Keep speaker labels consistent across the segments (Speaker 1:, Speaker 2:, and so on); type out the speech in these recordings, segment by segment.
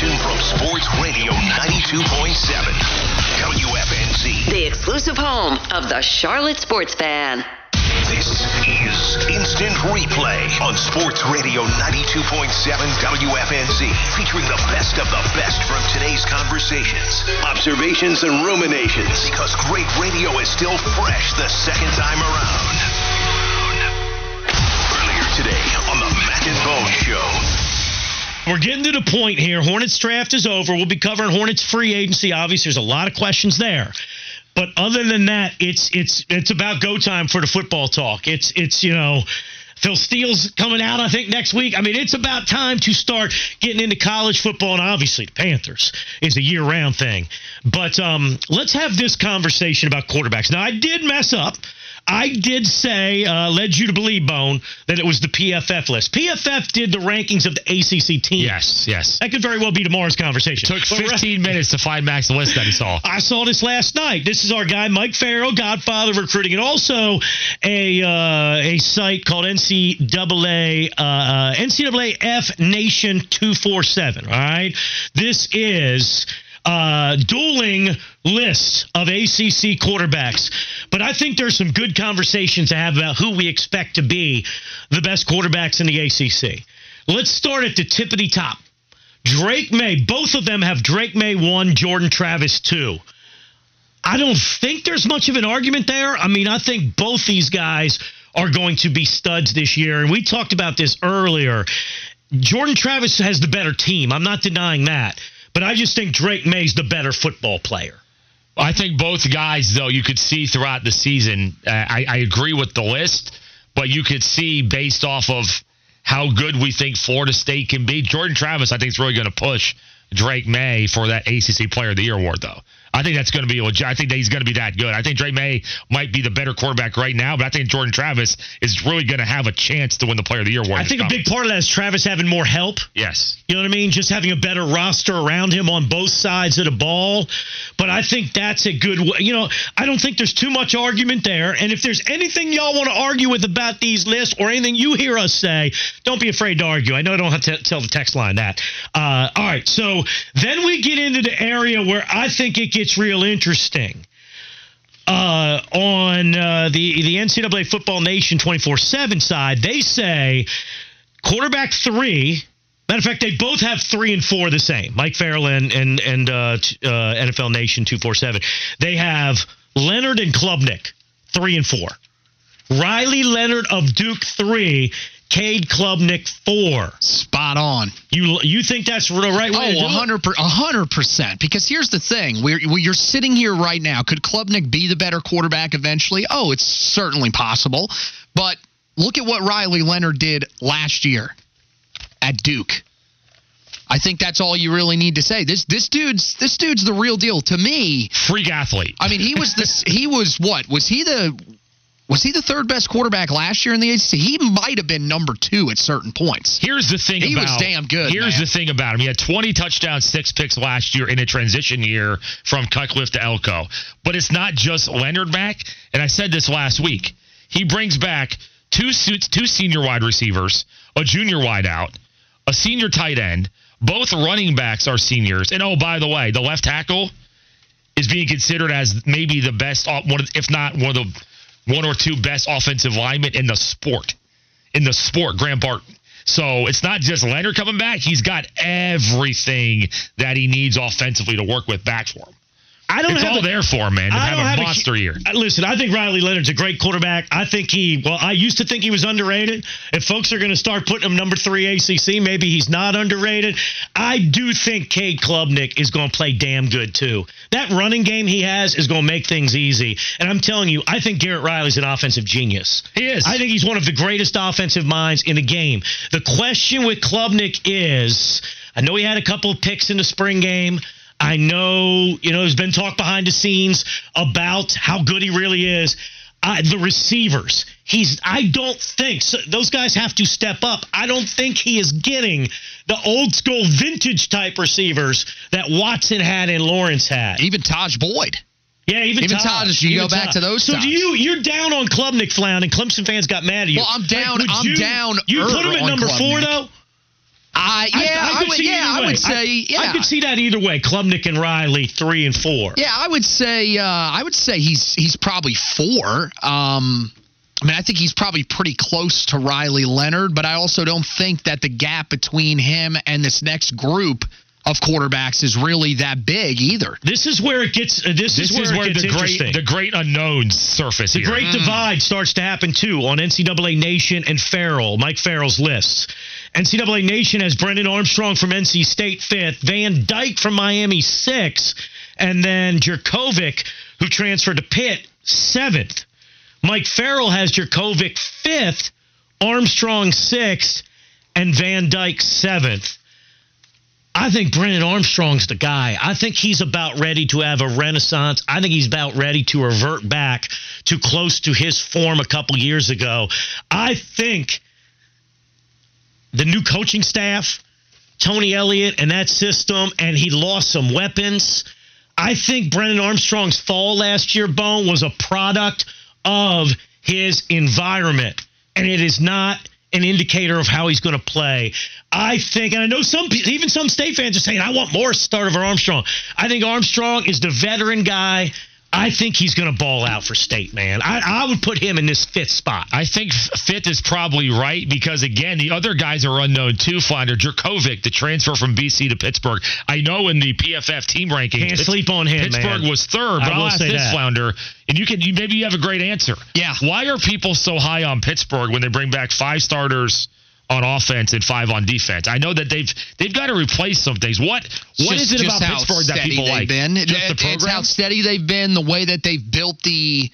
Speaker 1: station from Sports Radio 92.7 WFNZ.
Speaker 2: The exclusive home of the Charlotte Sports Fan.
Speaker 1: This is Instant Replay on Sports Radio 92.7 WFNZ, featuring the best of the best from today's conversations, observations, and ruminations. Because great radio is still fresh the second time around. Earlier today on the Mac and Bone Show.
Speaker 3: We're getting to the point here. Hornets draft is over. We'll be covering Hornets free agency. Obviously, there's a lot of questions there. But other than that, it's it's it's about go time for the football talk. It's it's you know. Phil Steele's coming out, I think, next week. I mean, it's about time to start getting into college football, and obviously the Panthers is a year-round thing. But um, let's have this conversation about quarterbacks. Now, I did mess up. I did say, uh, led you to believe, Bone, that it was the PFF list. PFF did the rankings of the ACC teams.
Speaker 4: Yes, yes.
Speaker 3: That could very well be tomorrow's conversation.
Speaker 4: Took 15 minutes to find Mac's list that he saw.
Speaker 3: I saw this last night. This is our guy Mike Farrell, Godfather of recruiting, and also a uh, a site called NCAA uh, uh, NCAA F Nation two four seven. All right, this is uh, dueling lists of ACC quarterbacks. But I think there's some good conversations to have about who we expect to be the best quarterbacks in the ACC. Let's start at the tippity top. Drake Maye, both of them have Drake Maye one, Jordan Travis two. I don't think there's much of an argument there. I mean, I think both these guys are going to be studs this year. And we talked about this earlier. Jordan Travis has the better team. I'm not denying that. But I just think Drake Maye's the better football player.
Speaker 4: I think both guys, though, you could see throughout the season. Uh, I, I agree with the list, but you could see based off of how good we think Florida State can be. Jordan Travis, I think, is really going to push Drake Maye for that ACC Player of the Year award, though. I think that's going to be legit. I think that he's going to be that good. I think Drake Maye might be the better quarterback right now, but I think Jordan Travis is really going to have a chance to win the Player of the Year award.
Speaker 3: I think a big part of that is Travis having more help.
Speaker 4: Yes.
Speaker 3: You know what I mean? Just having a better roster around him on both sides of the ball. But I think that's a good You know, I don't think there's too much argument there. And if there's anything y'all want to argue with about these lists or anything you hear us say, don't be afraid to argue. I know I don't have to tell the text line that. Uh, all right. So then we get into the area where I think it gets real interesting. Uh, on uh, the the NCAA Football Nation 24 7 side, they say quarterback three. Matter of fact, they both have three and four the same. Mike Farrell and and, and uh, uh NFL Nation 247. They have Leonard and Klubnik, three and four. Riley Leonard of Duke, three. Cade Klubnik four.
Speaker 5: Spot on.
Speaker 3: You you think that's the right way?
Speaker 5: Oh, hundred hundred percent. Because here's the thing: we're you're sitting here right now. Could Klubnik be the better quarterback eventually? Oh, it's certainly possible. But look at what Riley Leonard did last year at Duke. I think that's all you really need to say. This this dude's this dude's the real deal to me.
Speaker 4: Freak athlete.
Speaker 5: I mean, he was this. he was what? Was he the was he the third best quarterback last year in the ACC? He might have been number two at certain points.
Speaker 4: Here's the thing.
Speaker 5: He
Speaker 4: about,
Speaker 5: was damn good.
Speaker 4: Here's
Speaker 5: man.
Speaker 4: the thing about him. He had 20 touchdowns, six picks last year in a transition year from Cutcliffe to Elko. But it's not just Leonard back. And I said this last week. He brings back two suits, two senior wide receivers, a junior wide out, a senior tight end. Both running backs are seniors. And oh, by the way, the left tackle is being considered as maybe the best, uh, one, if not one of the one or two best offensive linemen in the sport. In the sport, Graham Barton. So it's not just Leonard coming back. He's got everything that he needs offensively to work with back for him. I don't it's have all a, there for him, man. To I have, have a monster a, year.
Speaker 3: Listen, I think Riley Leonard's a great quarterback. I think he. Well, I used to think he was underrated. If folks are going to start putting him number three ACC, maybe he's not underrated. I do think Cade Klubnik is going to play damn good too. That running game he has is going to make things easy. And I'm telling you, I think Garrett Riley's an offensive genius.
Speaker 4: He is.
Speaker 3: I think he's one of the greatest offensive minds in the game. The question with Klubnik is, I know he had a couple of picks in the spring game. I know, you know, there's been talk behind the scenes about how good he really is. Uh, the receivers, he's. I don't think so, those guys have to step up. I don't think he is getting the old school vintage type receivers that Watson had and Lawrence had.
Speaker 5: Even Tajh Boyd.
Speaker 3: Yeah, even,
Speaker 5: even
Speaker 3: Todd.
Speaker 5: Todd you go back to those.
Speaker 3: So
Speaker 5: times.
Speaker 3: do you? You're down on Klubnik, Flound, and Clemson fans got mad at you.
Speaker 5: Well, I'm down. Like, I'm
Speaker 3: you,
Speaker 5: down.
Speaker 3: You put him at number
Speaker 5: Klubnik.
Speaker 3: four, though.
Speaker 5: I yeah, I,
Speaker 3: could
Speaker 5: would
Speaker 3: see
Speaker 5: yeah, I would say yeah.
Speaker 3: I could see that either way. Klubnik and Riley, three and four.
Speaker 5: Yeah, I would say uh, I would say he's he's probably four. Um, I mean, I think he's probably pretty close to Riley Leonard, but I also don't think that the gap between him and this next group of quarterbacks is really that big either.
Speaker 3: This is where it gets. Uh, this,
Speaker 4: This
Speaker 3: is where,
Speaker 4: is where
Speaker 3: it gets
Speaker 4: the
Speaker 3: interesting.
Speaker 4: great the great unknowns surface
Speaker 3: The
Speaker 4: here.
Speaker 3: great divide starts to happen too on NCAA Nation and Farrell, Mike Farrell's lists. NCAA Nation has Brennan Armstrong from NC State fifth, Van Dyke from Miami sixth, and then Jurkovec, who transferred to Pitt, seventh. Mike Farrell has Jurkovec fifth, Armstrong sixth, and Van Dyke seventh. I think Brennan Armstrong's the guy. I think he's about ready to have a renaissance. I think he's about ready to revert back to close to his form a couple years ago. I think the new coaching staff, Tony Elliott and that system, and he lost some weapons. I think Brennan Armstrong's fall last year, Bone, was a product of his environment, and it is not an indicator of how he's going to play. I think, and I know some, even some state fans are saying, I want more start over Armstrong. I think Armstrong is the veteran guy. I think he's going to ball out for state, man. I, I would put him in this fifth spot.
Speaker 4: I think fifth is probably right because again, the other guys are unknown too. Flounder Jurkovec, the transfer from BC to Pittsburgh. I know in the PFF team rankings,
Speaker 3: Can't sleep on him,
Speaker 4: Pittsburgh
Speaker 3: man.
Speaker 4: was third, but
Speaker 3: I will
Speaker 4: I'll ask
Speaker 3: say
Speaker 4: this,
Speaker 3: that.
Speaker 4: Flounder, and you can you, maybe you have a great answer.
Speaker 5: Yeah.
Speaker 4: Why are people so high on Pittsburgh when they bring back five starters? On offense and five on defense. I know that they've they've got to replace some things. What what
Speaker 5: just,
Speaker 4: is it about Pittsburgh that
Speaker 5: steady
Speaker 4: people
Speaker 5: they've
Speaker 4: like?
Speaker 5: Been.
Speaker 4: Just the
Speaker 5: It- it's
Speaker 4: program?
Speaker 5: how steady they've been. The way that they've built the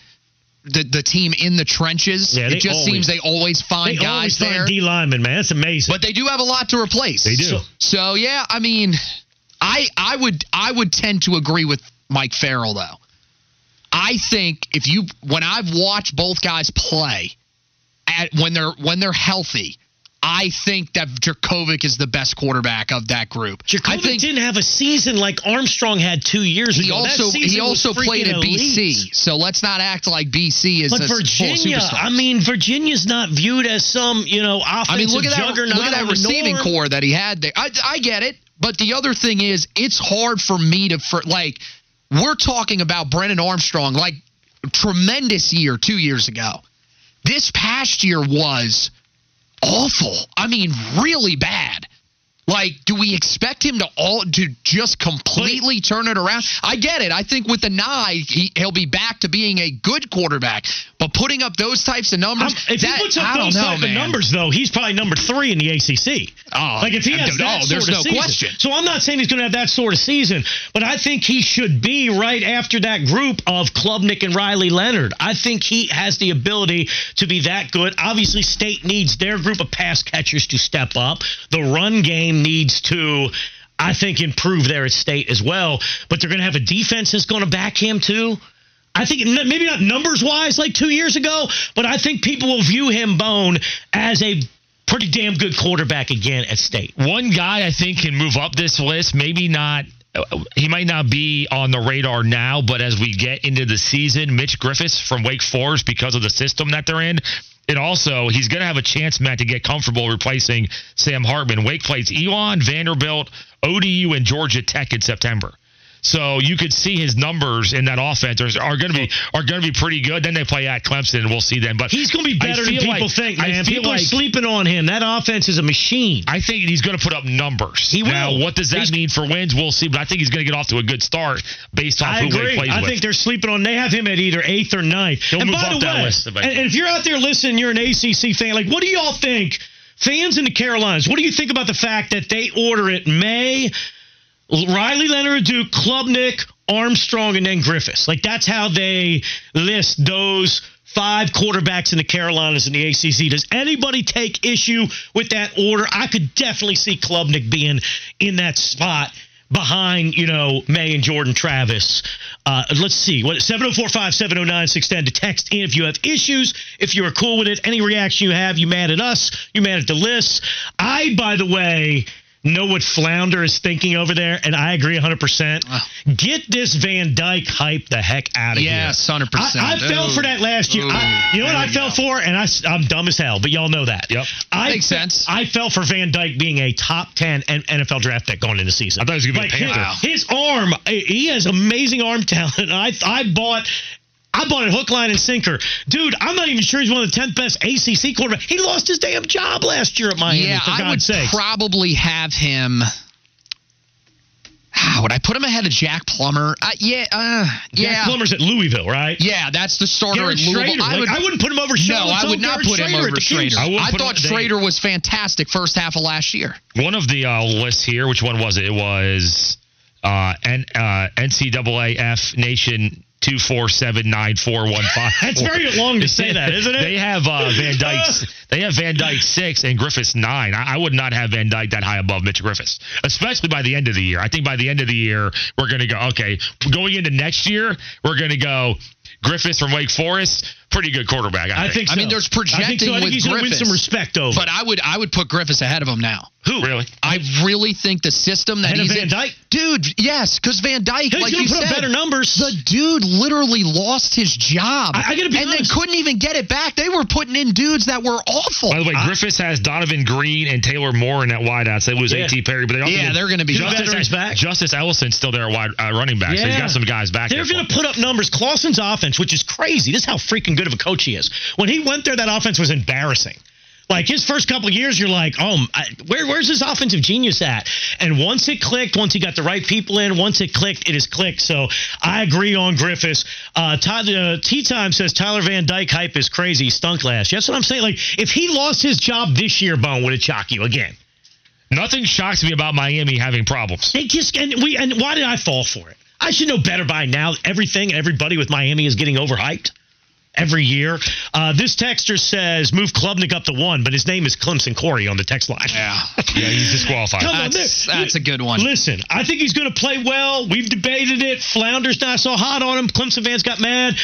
Speaker 5: the, the team in the trenches.
Speaker 3: Yeah,
Speaker 5: it just
Speaker 3: always-
Speaker 5: seems they always find
Speaker 3: They always
Speaker 5: guys there.
Speaker 3: find D lineman, man. That's amazing.
Speaker 5: but they do have a lot to replace.
Speaker 4: They do.
Speaker 5: So, so, yeah, I mean, I I would I would tend to agree with Mike Farrell though. I think if you when I've watched both guys play at when they're when they're healthy, I think that Jurkovec is the best quarterback of that group. I
Speaker 3: Jacoby
Speaker 5: think
Speaker 3: didn't have a season like Armstrong had two years
Speaker 5: he
Speaker 3: ago.
Speaker 5: Also he also played at BC. So let's not act like BC is
Speaker 3: But
Speaker 5: a full
Speaker 3: Virginia,
Speaker 5: superstar.
Speaker 3: I mean, Virginia's not viewed as some, you know, offensive
Speaker 5: I mean, look at that. Look at that receiving
Speaker 3: norm.
Speaker 5: core that he had there. I, I get it, but the other thing is, it's hard for me to for like. We're talking about Brennan Armstrong, like tremendous year two years ago. This past year was awful. I mean, really bad. Like, do we expect him to all to just completely turn it around? I get it. I think with the nine, he, he'll be back to being a good quarterback. But putting up those types of numbers,
Speaker 3: I'm- if
Speaker 5: that,
Speaker 3: he puts up
Speaker 5: I don't
Speaker 3: those
Speaker 5: know,
Speaker 3: type
Speaker 5: man.
Speaker 3: of numbers, though, he's probably number three in the ACC.
Speaker 5: Oh,
Speaker 3: like if he has that
Speaker 5: there's
Speaker 3: sort of
Speaker 5: no
Speaker 3: season.
Speaker 5: question.
Speaker 3: So I'm not saying he's going to have that sort of season, but I think he should be right after that group of Klubnik and Riley Leonard. I think he has the ability to be that good. Obviously, State needs their group of pass catchers to step up. The run game needs to. I think improve there at state as well, but they're going to have a defense that's going to back him too. I think maybe not numbers wise like two years ago, but I think people will view him Bone as a pretty damn good quarterback again at state.
Speaker 4: One guy I think can move up this list, maybe not. uh, He might not be on the radar now, but as we get into the season, Mitch Griffiths from Wake Forest because of the system that they're in. And also, he's going to have a chance, Matt, to get comfortable replacing Sam Hartman. Wake plays Elon, Vanderbilt, ODU, and Georgia Tech in September. So you could see his numbers in that offense are, are going to be are going to be pretty good. Then they play at Clemson, and we'll see then. But
Speaker 3: He's going to be better than people
Speaker 4: like-
Speaker 3: think,
Speaker 4: I
Speaker 3: man. People are
Speaker 4: like-
Speaker 3: sleeping on him. That offense is a machine.
Speaker 4: I think he's going to put up numbers.
Speaker 3: He will.
Speaker 4: Now, what does that
Speaker 3: He's-
Speaker 4: mean for wins? We'll see. But I think he's going to get off to a good start based off
Speaker 3: I
Speaker 4: who
Speaker 3: agree.
Speaker 4: he plays
Speaker 3: I
Speaker 4: with.
Speaker 3: think they're sleeping on. They have him at either eighth or ninth.
Speaker 4: He'll
Speaker 3: and by
Speaker 4: up
Speaker 3: the way,
Speaker 4: list
Speaker 3: and, and if you're out there listening, you're an ACC fan. Like, what do y'all think? Fans in the Carolinas, what do you think about the fact that they order it Maye, Riley Leonard, Duke, Klubnik, Armstrong, and then Griffiths? Like, that's how they list those five quarterbacks in the Carolinas in the ACC. Does anybody take issue with that order? I could definitely see Klubnik being in that spot behind, you know, Maye and Jordan Travis. Uh, let's see. What 704 709 610 to text in if you have issues, if you're cool with it, any reaction you have, you mad at us, you mad at the list. I, by the way, know what Flounder is thinking over there, and I agree 100%. Get this Van Dyke hype the heck out of here.
Speaker 5: Yes, 100%.
Speaker 3: I, I fell for that last year. I, you know what I fell
Speaker 5: go.
Speaker 3: for? And I, am dumb as hell, but y'all know that.
Speaker 4: Yep.
Speaker 3: I,
Speaker 5: Makes sense.
Speaker 3: I fell for Van Dyke being a top 10 NFL draft pick going into the season.
Speaker 4: I thought he was gonna be a
Speaker 3: Like,
Speaker 4: Panther.
Speaker 3: his, his arm, he has amazing arm talent. I, I bought. I bought it hook, line, and sinker. Dude, I'm not even sure he's one of the 10th best ACC quarterbacks. He lost his damn job last year at Miami,
Speaker 5: yeah,
Speaker 3: for
Speaker 5: I would
Speaker 3: God's sake.
Speaker 5: probably have him. Ah, would I put him ahead of Jack Plummer? Uh, yeah, uh, yeah.
Speaker 3: Jack Plummer's at Louisville, right?
Speaker 5: Yeah, that's the starter
Speaker 3: Garrett
Speaker 5: at Louisville.
Speaker 3: Shrader.
Speaker 5: I,
Speaker 3: Like,
Speaker 5: would,
Speaker 3: I wouldn't put him over
Speaker 5: no, I would not
Speaker 3: Garrett
Speaker 5: put him
Speaker 3: Shrader at
Speaker 5: over
Speaker 3: the Shrader.
Speaker 4: I
Speaker 5: I thought
Speaker 4: they-
Speaker 5: Shrader was fantastic first half of last year.
Speaker 4: One of the uh, lists here, which one was it? It was uh, N, uh, NCAAF Nation two four seven nine four one five.
Speaker 3: That's very long to say that, isn't it?
Speaker 4: They have uh, Van Dyke's. They have Van Dyke six and Griffiths nine. I, I would not have Van Dyke that high above Mitch Griffiths, especially by the end of the year. I think by the end of the year we're going to go okay. Going into next year, we're going to go Griffiths from Wake Forest, pretty good quarterback. I,
Speaker 3: I think so.
Speaker 5: I mean, there's
Speaker 3: I think so.
Speaker 5: projecting
Speaker 3: I think
Speaker 5: with
Speaker 3: he's going to win
Speaker 5: Griffiths.
Speaker 3: some respect over.
Speaker 5: But I would I would put Griffiths ahead of him now.
Speaker 3: Who?
Speaker 4: really.
Speaker 5: I really think the system that
Speaker 3: Ahead of
Speaker 5: he's
Speaker 3: Van
Speaker 5: in,
Speaker 3: Dyke?
Speaker 5: dude. Yes, because Van Dyke,
Speaker 3: He's
Speaker 5: like
Speaker 3: going
Speaker 5: you
Speaker 3: to put
Speaker 5: said,
Speaker 3: up better numbers.
Speaker 5: the dude literally lost his job.
Speaker 3: I- I gotta be
Speaker 5: and
Speaker 3: honest.
Speaker 5: they couldn't even get it back. They were putting in dudes that were awful.
Speaker 4: By the way, Griffiths has Donavon Greene and Taylor Moore in that wideouts. They lose
Speaker 3: Yeah.
Speaker 4: A.T. Perry, but they also
Speaker 5: Yeah, they're gonna be
Speaker 3: Two
Speaker 5: good.
Speaker 3: veterans back.
Speaker 4: Justice Ellison's still there at wide uh, running back, so he's got some guys back.
Speaker 3: They're
Speaker 4: there for
Speaker 3: going
Speaker 4: him.
Speaker 3: to put up numbers. Clawson's offense, which is crazy. This is how freaking good of a coach he is. When he went there, that offense was embarrassing. Like his first couple of years, you're like, oh, I, where, where's his offensive genius at? And once it clicked, once he got the right people in, once it clicked, it has clicked. So I agree on Griffiths. Uh, Todd, uh, Tea Time says Tyler Van Dyke hype is crazy. Stunk last. That's what I'm saying. Like if he lost his job this year, Bone would it shock you again?
Speaker 4: Nothing shocks me about Miami having problems.
Speaker 3: They just and we and why did I fall for it? I should know better by now. Everything, everybody with Miami is getting overhyped every year. Uh, this texter says move Klubnik up to one, but his name is Clemson Corey on the text line.
Speaker 5: yeah,
Speaker 4: Yeah, he's disqualified.
Speaker 3: Come on,
Speaker 5: that's,
Speaker 3: there-
Speaker 5: that's a good one.
Speaker 3: Listen, I think he's going to play well. We've debated it. Flounder's not so hot on him. Clemson fans got mad.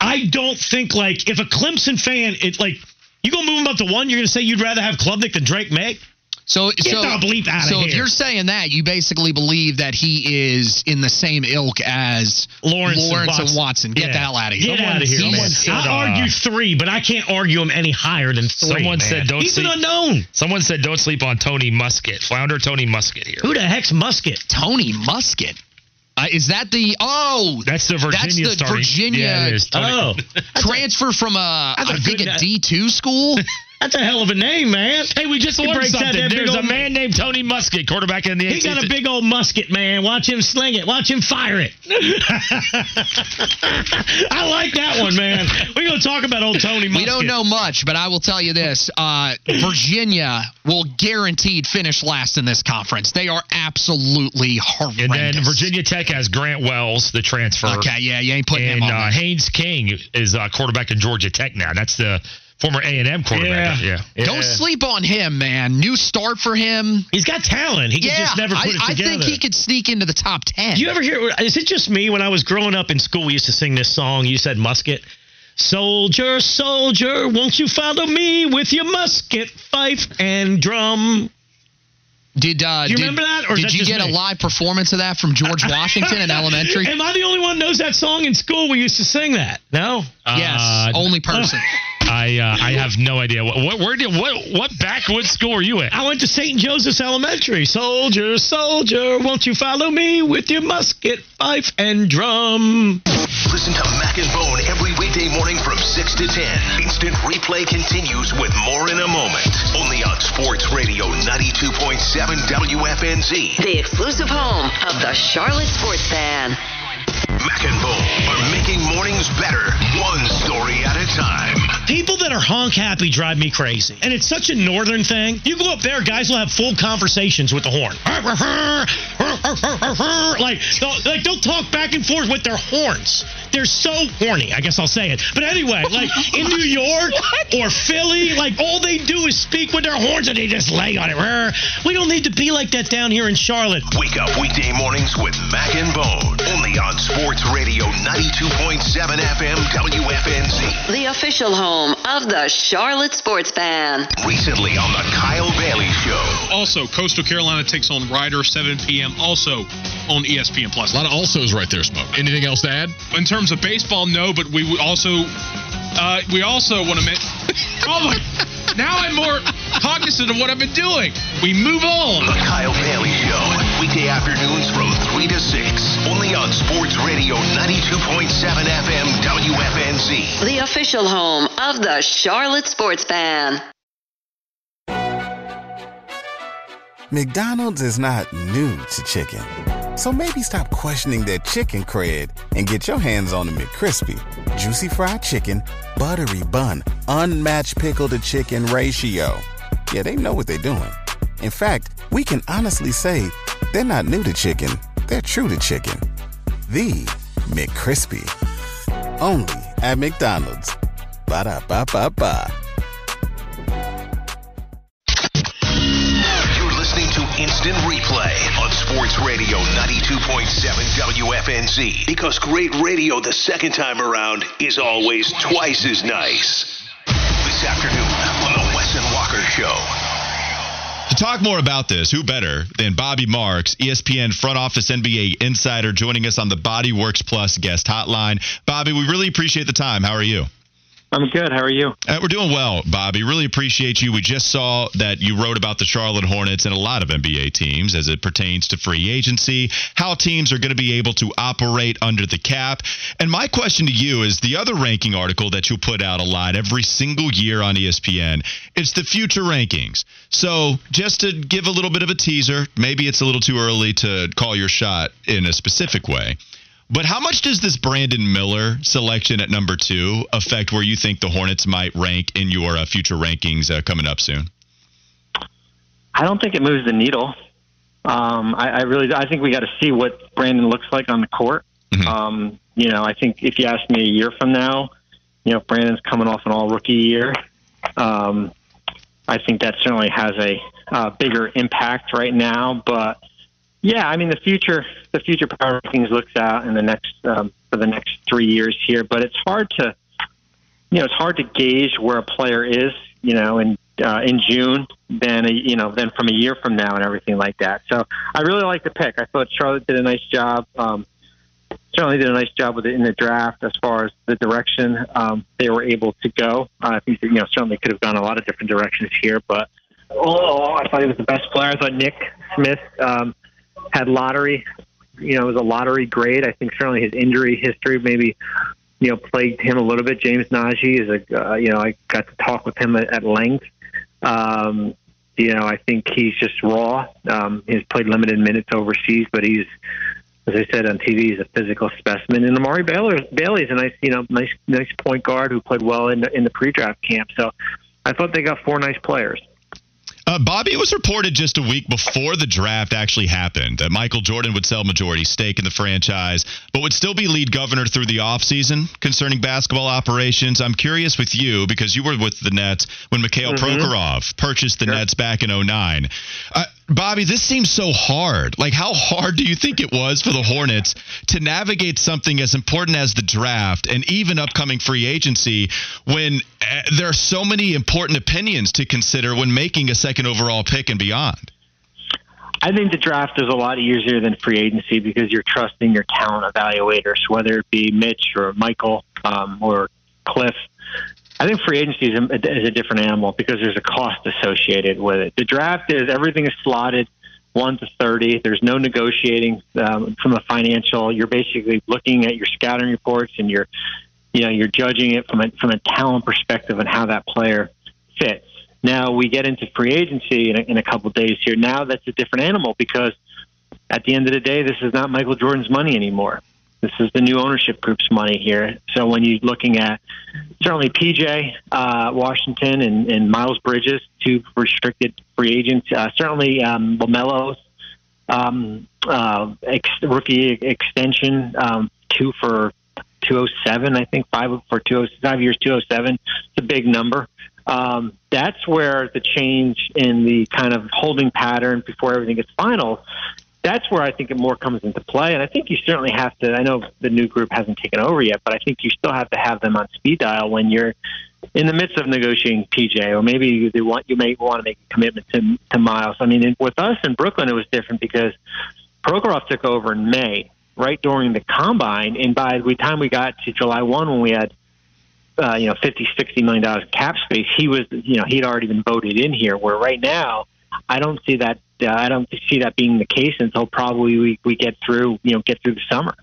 Speaker 3: I don't think like if a Clemson fan, it like you gonna move him up to one, you're gonna say you'd rather have Klubnik than Drake Maye.
Speaker 5: So,
Speaker 3: Get
Speaker 5: so,
Speaker 3: the bleep outta
Speaker 5: so if you're saying that, you basically believe that he is in the same ilk as
Speaker 3: Lawrence,
Speaker 5: Lawrence
Speaker 3: and
Speaker 5: and Watson. Get
Speaker 3: Yeah.
Speaker 5: the hell out of here.
Speaker 3: Get out of here, man.
Speaker 4: uh,
Speaker 3: argue three, but I can't argue him any higher than three.
Speaker 4: Someone
Speaker 3: man.
Speaker 4: said don't
Speaker 3: He's
Speaker 4: sleep-
Speaker 3: an unknown.
Speaker 4: Someone said don't sleep on Tony Muskett. Flounder Tony Muskett here.
Speaker 3: Who the heck's Muskett?
Speaker 5: Tony Muskett. Uh, is that the oh
Speaker 4: That's the Virginia
Speaker 5: That's the. Virginia-
Speaker 4: Yeah, it is. Tony-
Speaker 3: Oh,
Speaker 5: transfer from a
Speaker 3: a
Speaker 5: I think a D two school?
Speaker 3: that's a hell of a name, man.
Speaker 4: Hey, we just
Speaker 3: He
Speaker 4: learned
Speaker 3: breaks
Speaker 4: something.
Speaker 3: that
Speaker 4: There's a man named Tony Muskett, quarterback in the
Speaker 3: He got a big old musket, man. Watch him sling it. Watch him fire it. I like that one, man. We're gonna talk about old Tony. Muskett.
Speaker 5: we don't know much, but I will tell you this: uh, Virginia will guaranteed finish last in this conference. They are absolutely horrendous.
Speaker 4: And then Virginia Tech has Grant Wells, the transfer.
Speaker 5: Okay, yeah, you ain't putting
Speaker 4: And
Speaker 5: him on.
Speaker 4: uh. Haynes King is uh, quarterback in Georgia Tech now. That's the former A and M quarterback.
Speaker 3: Yeah.
Speaker 4: yeah.
Speaker 5: Don't sleep on him, man. New start for him.
Speaker 3: He's got talent. He can just never put
Speaker 5: I,
Speaker 3: it together.
Speaker 5: I think he could sneak into the top ten.
Speaker 3: Do you ever hear? Is it just me when I was growing up in school? We used to sing this song. You said musket. Soldier, soldier, won't you follow me with your musket, fife, and drum?
Speaker 5: Did uh,
Speaker 3: Do you
Speaker 5: did,
Speaker 3: remember that, or
Speaker 5: did
Speaker 3: that
Speaker 5: you get
Speaker 3: me?
Speaker 5: a live performance of that from George Washington in elementary?
Speaker 3: Am I the only one who knows that song in school? We used to sing that. No.
Speaker 5: yes,
Speaker 4: Uh,
Speaker 5: only person.
Speaker 4: I uh, I have no idea. What, what where did what what backwoods school were you at?
Speaker 3: I went to St. Joseph's Elementary. Soldier, soldier, won't you follow me with your musket, fife, and drum?
Speaker 1: Listen to Mac and Bone every weekday morning from 6 to 10. Instant replay continues with more in a moment. Only on Sports Radio 92.7 WFNZ.
Speaker 2: The exclusive home of the Charlotte Sports Fan.
Speaker 1: Mac and Bone are making mornings better, one story at a time.
Speaker 3: People that are honk happy drive me crazy. And it's such a northern thing. You go up there, guys will have full conversations with the horn. Like, they'll, like they'll talk back and forth with their horns. They're so horny, I guess I'll say it. But anyway, like in New York or Philly, like all they do is speak with their horns and they just lay on it. We don't need to be like that down here in Charlotte.
Speaker 1: Wake up weekday mornings with Mac and Bone. Only on Sports Radio 92.7 FM WFNZ.
Speaker 2: The official home home of the Charlotte Sports Fan.
Speaker 1: Recently on the Kyle Bailey Show.
Speaker 6: Also, Coastal Carolina takes on Rider 7 p.m. Also on ESPN Plus.
Speaker 7: A lot of alsos right there, Smoke. Anything else to add?
Speaker 6: In terms of baseball, no, but we also uh, we also want to mention. oh my! Now I'm more cognizant of what I've been doing. We move on.
Speaker 1: The Kyle Bailey Show, weekday afternoons from 3 to 6, only on Sports Radio 92.7 FM WFNZ.
Speaker 2: The official home of the Charlotte Sports Fan.
Speaker 8: McDonald's is not new to chicken. So maybe stop questioning their chicken cred and get your hands on the McCrispy. Juicy fried chicken, buttery bun, unmatched pickle to chicken ratio. Yeah, they know what they're doing. In fact, we can honestly say they're not new to chicken, they're true to chicken. The McCrispy. Only at McDonald's. Ba da ba ba ba.
Speaker 1: You're listening to Instant Replay on Sports Radio 92.7 WFNZ. Because great radio the second time around is always twice as nice. This afternoon on the Wes and Walker Show.
Speaker 9: Talk more about this, who better than Bobby Marks, ESPN front office NBA insider, joining us on the Body Works Plus guest hotline. Bobby, we really appreciate the time. How are you?
Speaker 10: I'm good. How are you?
Speaker 9: Uh, we're doing well, Bobby. Really appreciate you. We just saw that you wrote about the Charlotte Hornets and a lot of NBA teams as it pertains to free agency, how teams are going to be able to operate under the cap. And my question to you is the other ranking article that you put out a lot every single year on ESPN. It's the future rankings. So just to give a little bit of a teaser, maybe it's a little too early to call your shot in a specific way. But how much does this Brandon Miller selection at number two affect where you think the Hornets might rank in your uh, future rankings uh, coming up soon?
Speaker 10: I don't think it moves the needle. Um, I, I really, I think we got to see what Brandon looks like on the court.
Speaker 9: Mhm.
Speaker 10: Um, you know, I think if you ask me a year from now, you know, if Brandon's coming off an all rookie year, um, I think that certainly has a uh, bigger impact right now. But yeah, I mean, the future, the future power rankings looks out in the next um, for the next three years here, but it's hard to, you know, it's hard to gauge where a player is, you know, in uh, in June than a, you know than from a year from now and everything like that. So I really like the pick. I thought Charlotte did a nice job. Um, certainly did a nice job with it in the draft as far as the direction um, they were able to go. Uh, I think that, you know certainly could have gone a lot of different directions here, but oh, I thought he was the best player. I thought Nick Smith um, had lottery. You know, it was a lottery grade. I think certainly his injury history maybe you know plagued him a little bit. James Nnaji is a uh, you know I got to talk with him at, at length. Um, you know, I think he's just raw. Um, he's played limited minutes overseas, but he's, as I said on TV, he's a physical specimen. And Amari Baylor, Bailey's a nice, you know, nice, nice point guard who played well in the, in the pre-draft camp. So I thought they got four nice players.
Speaker 9: Uh, Bobby, it was reported just a week before the draft actually happened that Michael Jordan would sell majority stake in the franchise, but would still be lead governor through the offseason concerning basketball operations. I'm curious with you because you were with the Nets when Mikhail Prokhorov purchased the Nets back in 09. Uh, Bobby, this seems so hard. Like, how hard do you think it was for the Hornets to navigate something as important as the draft and even upcoming free agency when uh, there are so many important opinions to consider when making a second overall pick and beyond?
Speaker 10: I think the draft is a lot easier than free agency because you're trusting your talent evaluators, whether it be Mitch or Michael um, or Cliff. I think free agency is a, is a different animal because there's a cost associated with it. The draft is everything is slotted one to thirty. There's no negotiating um, from a financial. You're basically looking at your scouting reports and you're, you know, you're judging it from a from a talent perspective and how that player fits. Now we get into free agency in a, in a couple of days here. Now that's a different animal because at the end of the day, this is not Michael Jordan's money anymore. This is the new ownership group's money here. So when you're looking at certainly PJ uh, Washington and, and Miles Bridges, two restricted free agents, uh, certainly um, LaMelo's um, uh, ex- rookie extension, um, two for 207, I think five for 20, five years 207. It's a big number. Um, that's where the change in the kind of holding pattern before everything gets final that's where I think it more comes into play. And I think you certainly have to. I know the new group hasn't taken over yet, but I think you still have to have them on speed dial when you're in the midst of negotiating PJ, or maybe they want you may want to make a commitment to to Miles. I mean, with us in Brooklyn, it was different because Prokhorov took over in May, right during the combine, and by the time we got to July one, when we had uh, you know 50, 60 million dollars cap space, he was you know he'd already been voted in here. Where right now, I don't see that. Uh, I don't see that being the case until probably we, we get through you know get through the summer.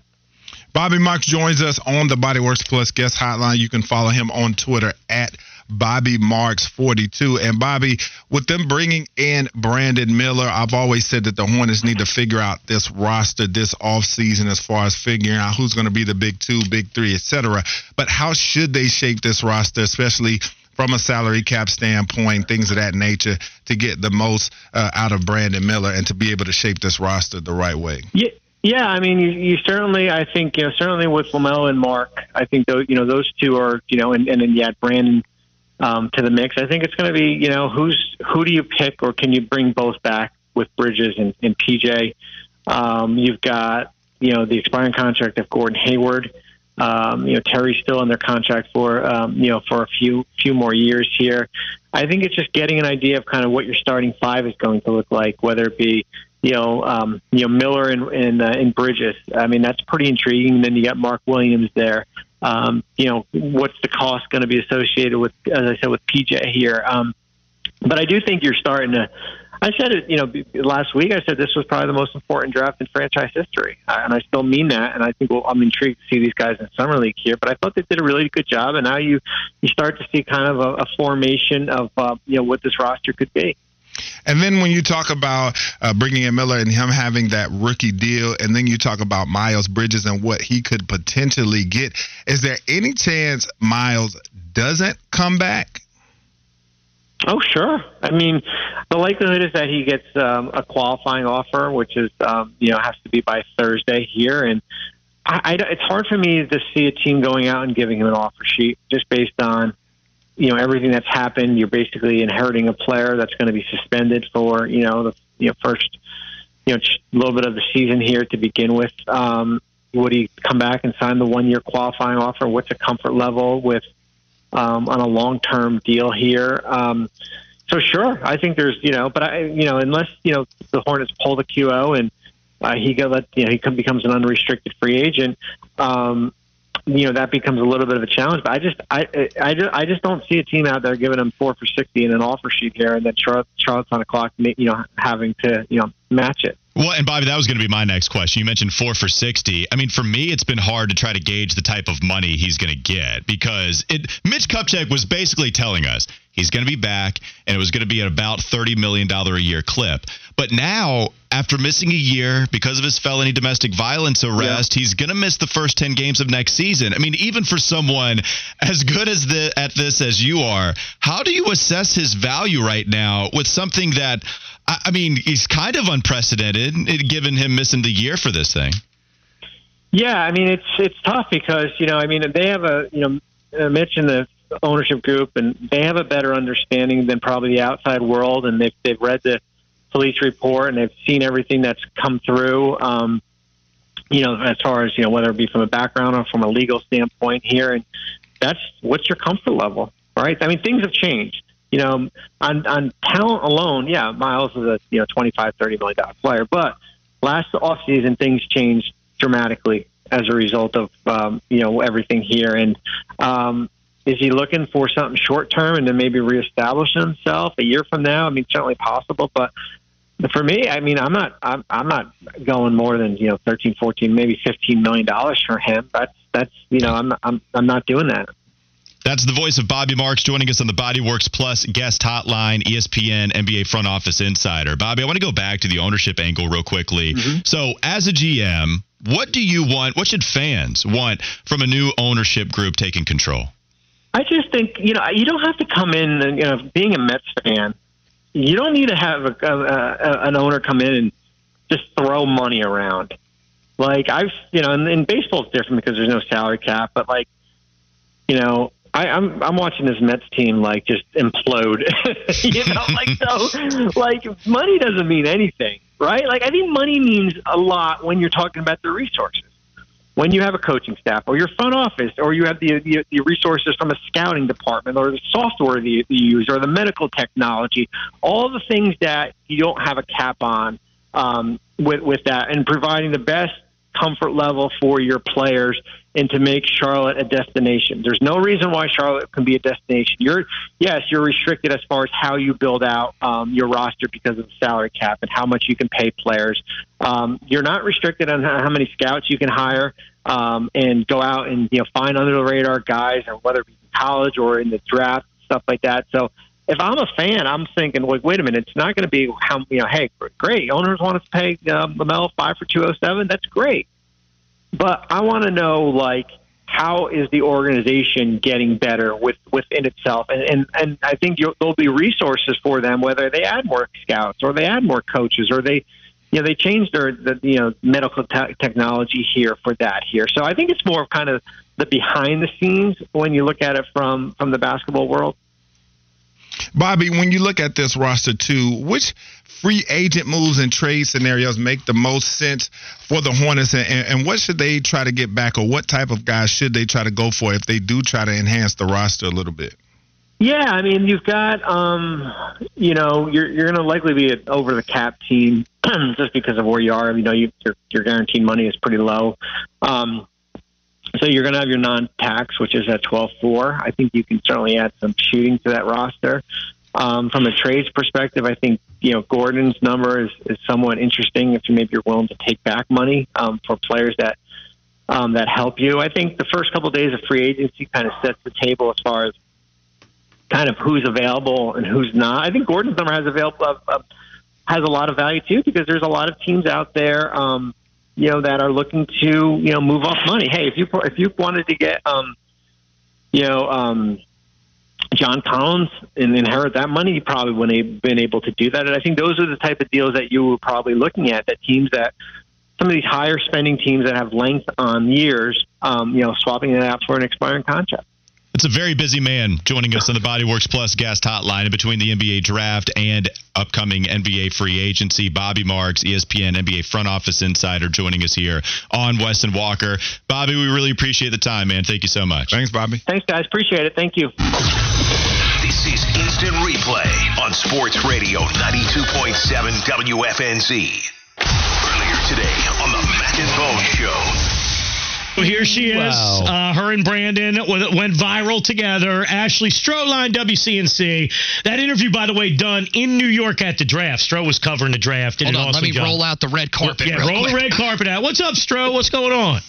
Speaker 11: Bobby Marks joins us on the Bodyworks Plus guest hotline. You can follow him on Twitter at Bobby Marks 42. And Bobby, with them bringing in Brandon Miller, I've always said that the Hornets need to figure out this roster this offseason as far as figuring out who's going to be the big two, big three, etc. But how should they shape this roster, especially from a salary cap standpoint, things of that nature, to get the most uh, out of Brandon Miller and to be able to shape this roster the right way?
Speaker 10: Yeah. Yeah, I mean, you, you certainly, I think, you know, certainly with LaMelo and Mark, I think those, you know, those two are, you know, and, and then yeah, Brandon um, to the mix. I think it's going to be, you know, who's who do you pick, or can you bring both back with Bridges and, and PJ? Um, you've got, you know, the expiring contract of Gordon Hayward. Um, you know, Terry's still in their contract for, um, you know, for a few few more years here. I think it's just getting an idea of kind of what your starting five is going to look like, whether it be you know, um, you know Miller and and, uh, and Bridges. I mean, that's pretty intriguing. Then you got Mark Williams there. Um, you know, what's the cost going to be associated with, as I said, with PJ here? Um, but I do think you're starting to. I said it, you know, last week. I said this was probably the most important draft in franchise history, and I still mean that. And I think well, I'm intrigued to see these guys in summer league here. But I thought they did a really good job, and now you you start to see kind of a, a formation of uh, you know what this roster could be.
Speaker 11: And then when you talk about uh, bringing in Miller and him having that rookie deal, and then you talk about Miles Bridges and what he could potentially get, is there any chance Miles doesn't come back?
Speaker 10: Oh, sure. I mean, the likelihood is that he gets um, a qualifying offer, which is, um, you know, has to be by Thursday here. And I, I, it's hard for me to see a team going out and giving him an offer sheet just based on you know everything that's happened. You're basically inheriting a player that's going to be suspended for you know the you know first you know little bit of the season here to begin with. Um, would he come back and sign the one year qualifying offer? What's a comfort level with um, on a long term deal here? Um, so sure, I think there's you know, but I you know unless you know the Hornets pull the QO and uh, he got let you know he becomes an unrestricted free agent. Um, you know that becomes a little bit of a challenge. But I just I I just, I just don't see a team out there giving them four for sixty in an offer sheet here, and then Charlotte Charlotte's on the clock, you know, having to you know match it.
Speaker 9: Well, and Bobby, that was going to be my next question. You mentioned four for 60. I mean, for me, it's been hard to try to gauge the type of money he's going to get because it, Mitch Kupchak was basically telling us he's going to be back and it was going to be at about $30 million a year clip. But now, after missing a year because of his felony domestic violence arrest, yeah. he's going to miss the first 10 games of next season. I mean, even for someone as good as the, at this as you are, how do you assess his value right now with something that – I mean, he's kind of unprecedented, given him missing the year for this thing.
Speaker 10: Yeah, I mean, it's it's tough because you know, I mean, they have a you know, uh, Mitch and the ownership group, and they have a better understanding than probably the outside world, and they've they've read the police report and they've seen everything that's come through. Um, you know, as far as you know, whether it be from a background or from a legal standpoint here, and that's what's your comfort level, right? I mean, things have changed you know, on on talent alone, yeah, Miles is a you know twenty five thirty million dollar player, but last offseason things changed dramatically as a result of um, you know everything here. And um, is he looking for something short term and then maybe reestablish himself a year from now? I mean, certainly possible, but for me, I mean, I'm not, I'm, I'm not going more than you know, 13, 14, maybe 15 million dollars for him. That's, that's, you know, I'm, I'm, I'm not doing that.
Speaker 9: That's the voice of Bobby Marks joining us on the Bodyworks Plus guest hotline, ESPN NBA front office insider. Bobby, I want to go back to the ownership angle real quickly. Mm-hmm. So, as a GM, what do you want? What should fans want from a new ownership group taking control?
Speaker 10: I just think you know you don't have to come in and you know being a Mets fan, you don't need to have a, a, a, an owner come in and just throw money around. Like I've you know, and, and baseball is different because there's no salary cap, but like you know, I, I'm I'm watching this Mets team like just implode. you know, like so, like money doesn't mean anything, right? Like I think money means a lot when you're talking about the resources. when you have a coaching staff or your front office or you have the, the, the resources from a scouting department or the software that you use or the medical technology, all the things that you don't have a cap on um, with, with that and providing the best comfort level for your players and to make Charlotte a destination. There's no reason why Charlotte can be a destination. You're yes, you're restricted as far as how you build out um, your roster because of the salary cap and how much you can pay players. Um, you're not restricted on how many scouts you can hire um, and go out and you know find under the radar guys, or whether it's in college or in the draft stuff like that. So if I'm a fan, I'm thinking, wait, wait a minute, it's not going to be how you know, hey, great, owners want to pay um, LaMelo five for two oh seven. That's great, but I want to know like how is the organization getting better with within itself, and and, and I think there'll be resources for them, whether they add more scouts or they add more coaches or they. You know, they changed their the, you know medical te- technology here for that here. So I think it's more of kind of the behind the scenes when you look at it from from the basketball world.
Speaker 11: Bobby, when you look at this roster too, which free agent moves and trade scenarios make the most sense for the Hornets, and, and, what should they try to get back, or what type of guys should they try to go for if they do try to enhance the roster a little bit?
Speaker 10: Yeah, I mean, you've got, um, you know, you're you're going to likely be an over the cap team just because of where you are. You know, you, your your guaranteed money is pretty low. Um, so you're going to have your non-tax, which is at 12.4. I think you can certainly add some shooting to that roster. Um, from a trades perspective, I think you know Gordon's number is, is somewhat interesting if you maybe you're willing to take back money um, for players that um, that help you. I think the first couple of days of free agency kind of sets the table as far as kind of who's available and who's not. I think Gordon's number has available uh, uh, has a lot of value too because there's a lot of teams out there. Um, you know, that are looking to, you know, move off money. Hey, if you if you wanted to get, um, you know, um, John Collins and inherit that money, you probably wouldn't have been able to do that. And I think those are the type of deals that you were probably looking at. That teams that some of these higher spending teams that have length on years, um, you know, swapping it out for an expiring contract.
Speaker 9: It's a very busy man joining us on the Bodyworks Plus guest hotline in between the NBA draft and upcoming NBA free agency. Bobby Marks, ESPN NBA front office insider, joining us here on Wes and Walker. Bobby, we really appreciate the time, man. Thank you so much.
Speaker 11: Thanks, Bobby.
Speaker 10: Thanks, guys. Appreciate it. Thank you.
Speaker 1: This is Instant Replay on Sports Radio 92.7 WFNZ. Earlier today on the Mac and Bone Show.
Speaker 3: So here she is.
Speaker 4: Wow.
Speaker 3: Uh, her and Brandon went viral together. Ashley Stroehlein, WCNC. That interview, by the way, done in New York at the draft. Stro was covering the draft.
Speaker 5: Hold on, let me
Speaker 3: job.
Speaker 5: roll out the red carpet.
Speaker 3: Yeah, roll the red carpet out. What's up, Stro? What's going on?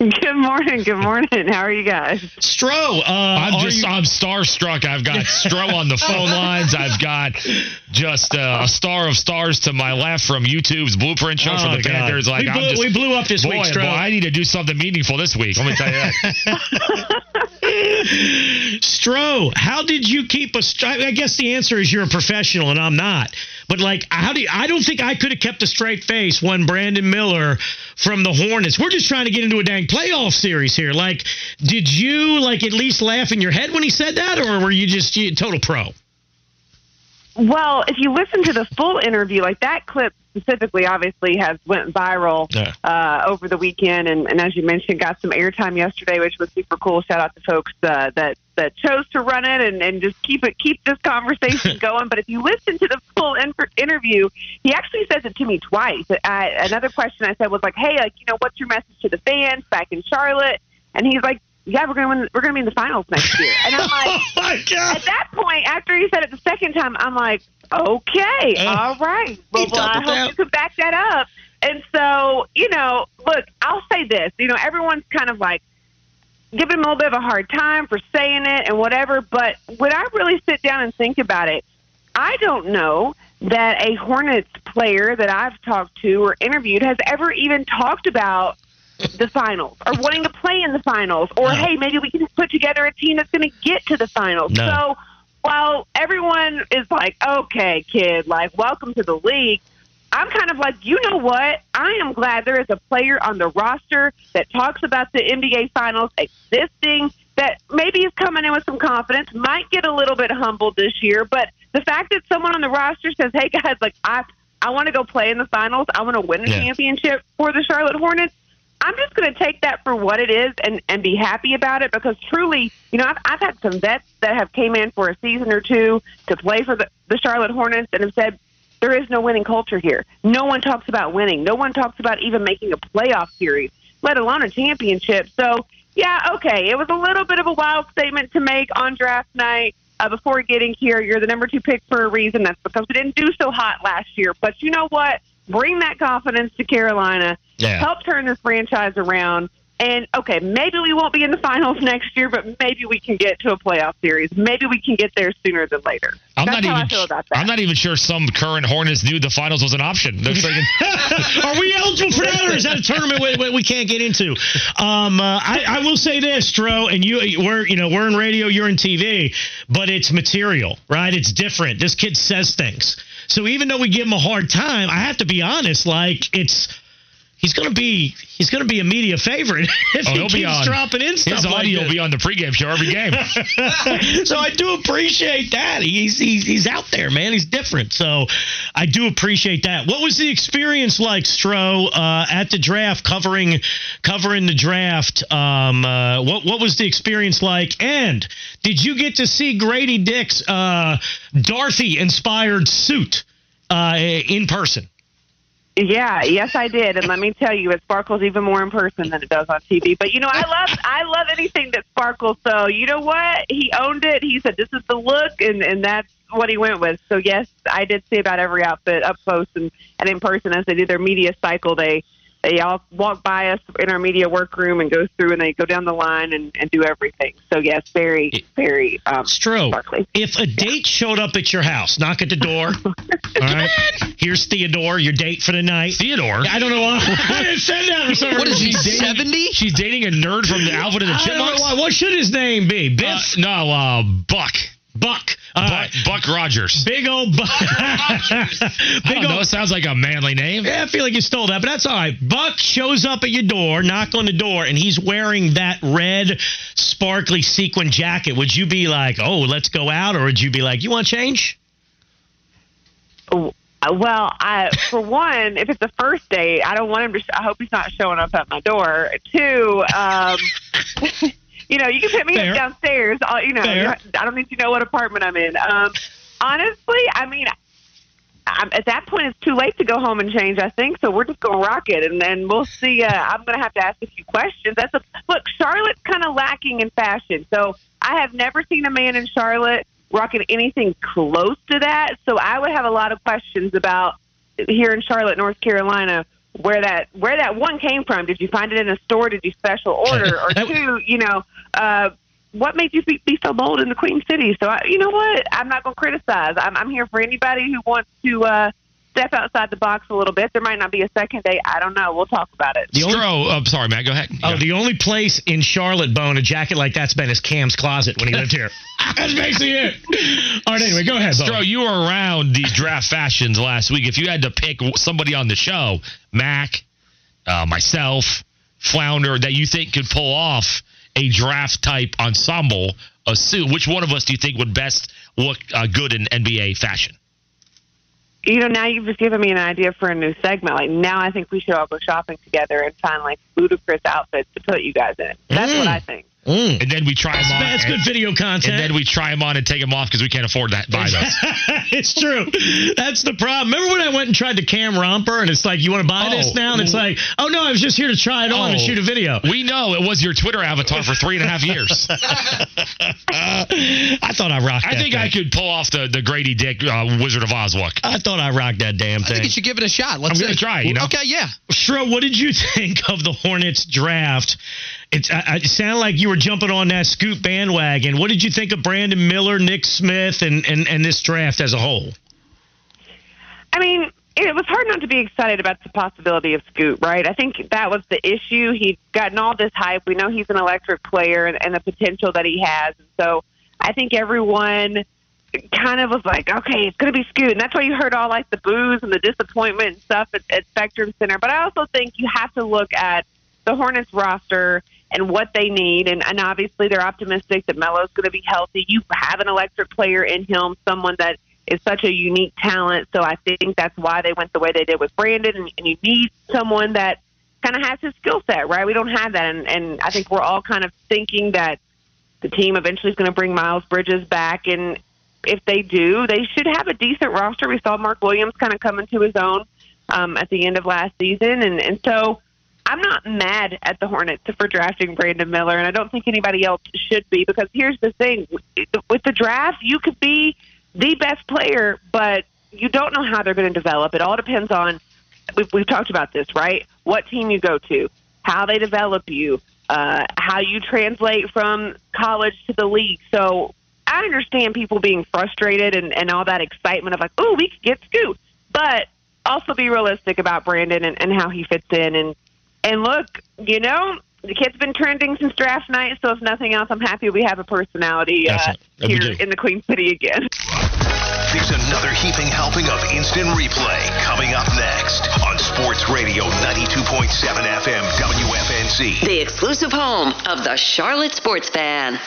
Speaker 12: Good morning. Good morning. How are you guys?
Speaker 3: Stro, uh,
Speaker 4: I'm just
Speaker 3: you-
Speaker 4: I'm starstruck. I've got Stro on the phone lines. I've got just uh, a star of stars to my left from YouTube's Blueprint Show
Speaker 3: Oh,
Speaker 4: for the
Speaker 3: God.
Speaker 4: Panthers. Like
Speaker 3: we,
Speaker 4: I'm
Speaker 3: blew,
Speaker 4: just,
Speaker 3: we blew up this
Speaker 4: boy,
Speaker 3: week,
Speaker 4: boy,
Speaker 3: Stro.
Speaker 4: I need to do something meaningful this week. Let me tell you that.
Speaker 3: Stro, how did you keep a? str- I guess the answer is you're a professional and I'm not. But like, how do you, I don't think I could have kept a straight face when Brandon Miller from the Hornets. We're just trying to get into a dang playoff series here. Like, did you like at least laugh in your head when he said that, or were you just you, total pro?
Speaker 12: Well, if you listen to the full interview, like that clip specifically, obviously has went viral
Speaker 3: Yeah.
Speaker 12: uh, over the weekend, and, and as you mentioned, got some airtime yesterday, which was super cool. Shout out to folks uh, that that chose to run it and, and just keep it keep this conversation going. But if you listen to the full in- interview, he actually says it to me twice. I, another question I said was like, "Hey, like you know, what's your message to the fans back in Charlotte?" And he's like, "Yeah, we're gonna win, we're gonna be in the finals next year." And I'm like.
Speaker 3: Oh my god!
Speaker 12: At that point, after he said it the second time, I'm like, okay,
Speaker 3: Uh,
Speaker 12: all right. Well, well I hope
Speaker 3: down.
Speaker 12: you can back that up. And so, you know, look, I'll say this. You know, everyone's kind of like giving him a little bit of a hard time for saying it and whatever. But when I really sit down and think about it, I don't know that a Hornets player that I've talked to or interviewed has ever even talked about the finals or wanting to play in the finals or
Speaker 3: No.
Speaker 12: hey maybe we can put together a team that's going to get to the finals
Speaker 3: No.
Speaker 12: so while everyone is like okay kid like welcome to the league i'm kind of like you know what i am glad there is a player on the roster that talks about the nba finals existing that maybe is coming in with some confidence might get a little bit humbled this year but the fact that someone on the roster says hey guys like i I want to go play in the finals. I want to win a
Speaker 3: Yeah.
Speaker 12: championship for the Charlotte Hornets. I'm just going to take that for what it is and and be happy about it because truly, you know, I've I've had some vets that have came in for a season or two to play for the, the Charlotte Hornets and have said there is no winning culture here. No one talks about winning. No one talks about even making a playoff series, let alone a championship. So, yeah, okay, it was a little bit of a wild statement to make on draft night. Uh, before getting here, you're the number two pick for a reason. That's because we didn't do so hot last year. But you know what? Bring that confidence to Carolina.
Speaker 3: Yeah.
Speaker 12: Help turn this franchise around. And okay, maybe we won't be in the finals next year, but maybe we can get to a playoff series. Maybe we can get there sooner than later.
Speaker 4: I'm
Speaker 12: That's
Speaker 4: not
Speaker 12: how
Speaker 4: even.
Speaker 12: I feel about that.
Speaker 4: I'm not even sure some current Hornets knew the finals was an option. They're thinking,
Speaker 3: Are we eligible for that, or is that a tournament we, we- we can't get into? Um, uh, I, I will say this, Stro, and you, we're you know we're in radio, you're in TV, but it's material, right? It's different. This kid says things, so even though we give him a hard time, I have to be honest. Like it's. He's gonna be he's gonna be a media favorite if
Speaker 4: oh,
Speaker 3: he
Speaker 4: he'll
Speaker 3: keeps
Speaker 4: be on.
Speaker 3: dropping in stuff
Speaker 4: His audio
Speaker 3: this.
Speaker 4: will be on the pregame show every game.
Speaker 3: so I do appreciate that. He's, he's he's out there, man. He's different. So I do appreciate that. What was the experience like, Stro, uh, at the draft, covering covering the draft? Um, uh, what what was the experience like? And did you get to see Grady Dick's uh, Dorothy inspired suit uh, in person?
Speaker 12: Yeah, yes, I did, and let me tell you, it sparkles even more in person than it does on TV. But you know, I love, I love anything that sparkles. So you know what? He owned it. He said, "This is the look," and and that's what he went with. So yes, I did see about every outfit up close and and in person as they did their media cycle. They they all walk by us in our media workroom and go through, and they go down the line and and do everything. So yes, very very um,
Speaker 3: Stro,
Speaker 12: sparkly.
Speaker 3: if a date showed up at your house, knock at the door. all right, here's Theodore, your date for the night.
Speaker 4: Theodore.
Speaker 3: I don't know why. I didn't send that for some
Speaker 5: What is he,
Speaker 3: reason.
Speaker 5: 70?
Speaker 4: She's dating a nerd from the Alvin and the
Speaker 3: I don't know
Speaker 4: Chipmunks.
Speaker 3: why. What should his name be?
Speaker 4: Uh, no, uh, Buck.
Speaker 3: Buck. All
Speaker 4: Buck. Buck Rogers.
Speaker 3: Big old Buck.
Speaker 4: I
Speaker 3: Big
Speaker 4: don't know. It sounds like a manly name.
Speaker 3: Yeah, I feel like you stole that, but that's all right. Buck shows up at your door, knock on the door, and he's wearing that red, sparkly sequin jacket. Would you be like, "Oh, let's go out," or would you be like, "You want change?"
Speaker 12: Uh, Well, I for one, if it's a first date, I don't want him to. Sh- I hope he's not showing up at my door. Two, um, you know, you can put me
Speaker 3: Fair.
Speaker 12: up downstairs. I'll, you know,
Speaker 3: Fair.
Speaker 12: I don't need to know what apartment I'm in. Um, honestly, I mean, I'm, at that point, it's too late to go home and change. I think so. We're just gonna rock it, and then we'll see. Uh, I'm gonna have to ask a few questions. That's a look. Charlotte's kind of lacking in fashion, so I have never seen a man in Charlotte rocking anything close to that. So I would have a lot of questions about here in Charlotte, North Carolina, where that where that one came from. Did you find it in a store? Did you special order? Or two, you know, uh, what made you be, be so bold in the Queen City? So I, you know what? I'm not going to criticize. I'm, I'm here for anybody who wants to uh, step outside the box a little bit. There might not be a second date. I don't know. We'll talk about it.
Speaker 3: The only-
Speaker 4: Stro, uh, sorry, Matt. Go ahead.
Speaker 3: Oh,
Speaker 4: Yeah.
Speaker 3: the only place in Charlotte, Bone, a jacket like that's been is Cam's closet when he lived here. that's basically it. All right, anyway, go ahead, Bone.
Speaker 4: Stro, you were around these draft fashions last week. If you had to pick somebody on the show, Mac, uh, myself, Flounder, that you think could pull off a draft type ensemble, a suit, which one of us do you think would best look uh, good in NBA fashion?
Speaker 12: you know, now you've just given me an idea for a new segment. Like now, I think we should all go shopping together and find like ludicrous outfits to put you guys in. That's
Speaker 3: Mm.
Speaker 12: what I think.
Speaker 3: Mm.
Speaker 4: And then we try them on.
Speaker 3: That's
Speaker 4: and,
Speaker 3: good video content.
Speaker 4: and then we try them on and take them off because we can't afford that buy those.
Speaker 3: it's true. That's the problem. Remember when I went and tried the Cam romper, and it's like, you want to buy this
Speaker 4: Oh.
Speaker 3: now? And it's like, oh no, I was just here to try it on and
Speaker 4: Oh.
Speaker 3: shoot a video.
Speaker 4: We know it was your Twitter avatar for three and a half years.
Speaker 3: I thought I rocked.
Speaker 4: I
Speaker 3: that
Speaker 4: think
Speaker 3: thing.
Speaker 4: I could pull off the, the Grady Dick uh, Wizard of Oz look.
Speaker 3: I thought I rocked that damn thing.
Speaker 5: I think you should give it a shot. Let's
Speaker 4: I'm gonna try, you know?
Speaker 5: Okay, yeah.
Speaker 3: Stro, what did you think of the Hornets draft? It's, I, it sounded like you were jumping on that scoot bandwagon. What did you think of Brandon Miller, Nick Smith, and, and, and this draft as a whole?
Speaker 12: I mean, it was hard not to be excited about the possibility of Scoot, right? I think that was the issue. He'd gotten all this hype. We know he's an electric player and, and the potential that he has. And so I think everyone kind of was like, okay, it's going to be Scoot. And that's why you heard all like the boos and the disappointment and stuff at, at Spectrum Center. But I also think you have to look at the Hornets roster and what they need. And, and obviously, they're optimistic that Melo's going to be healthy. You have an electric player in him, someone that is such a unique talent. So I think that's why they went the way they did with Brandon. And, and you need someone that kind of has his skill set, right? We don't have that, and, and I think we're all kind of thinking that the team eventually is going to bring Miles Bridges back, and if they do, they should have a decent roster. We saw Mark Williams kind of come into his own um, at the end of last season, and and so I'm not mad at the Hornets for drafting Brandon Miller, and I don't think anybody else should be because here's the thing: with the draft, you could be the best player, but you don't know how they're going to develop. It all depends on. We've, we've talked about this, right? What team you go to, how they develop you, uh, how you translate from college to the league. So I understand people being frustrated and, and all that excitement of like, oh, we could get Scoot, but also be realistic about Brandon and, and how he fits in. And and look, you know, the kid's been trending since draft night. So if nothing else, I'm happy we have a personality uh, here in the Queen City again.
Speaker 1: There's another heaping helping of instant replay coming up next on Sports Radio 92.7 FM WFNZ.
Speaker 2: The exclusive home of the Charlotte Sports Fan.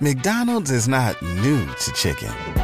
Speaker 8: McDonald's is not new to chicken.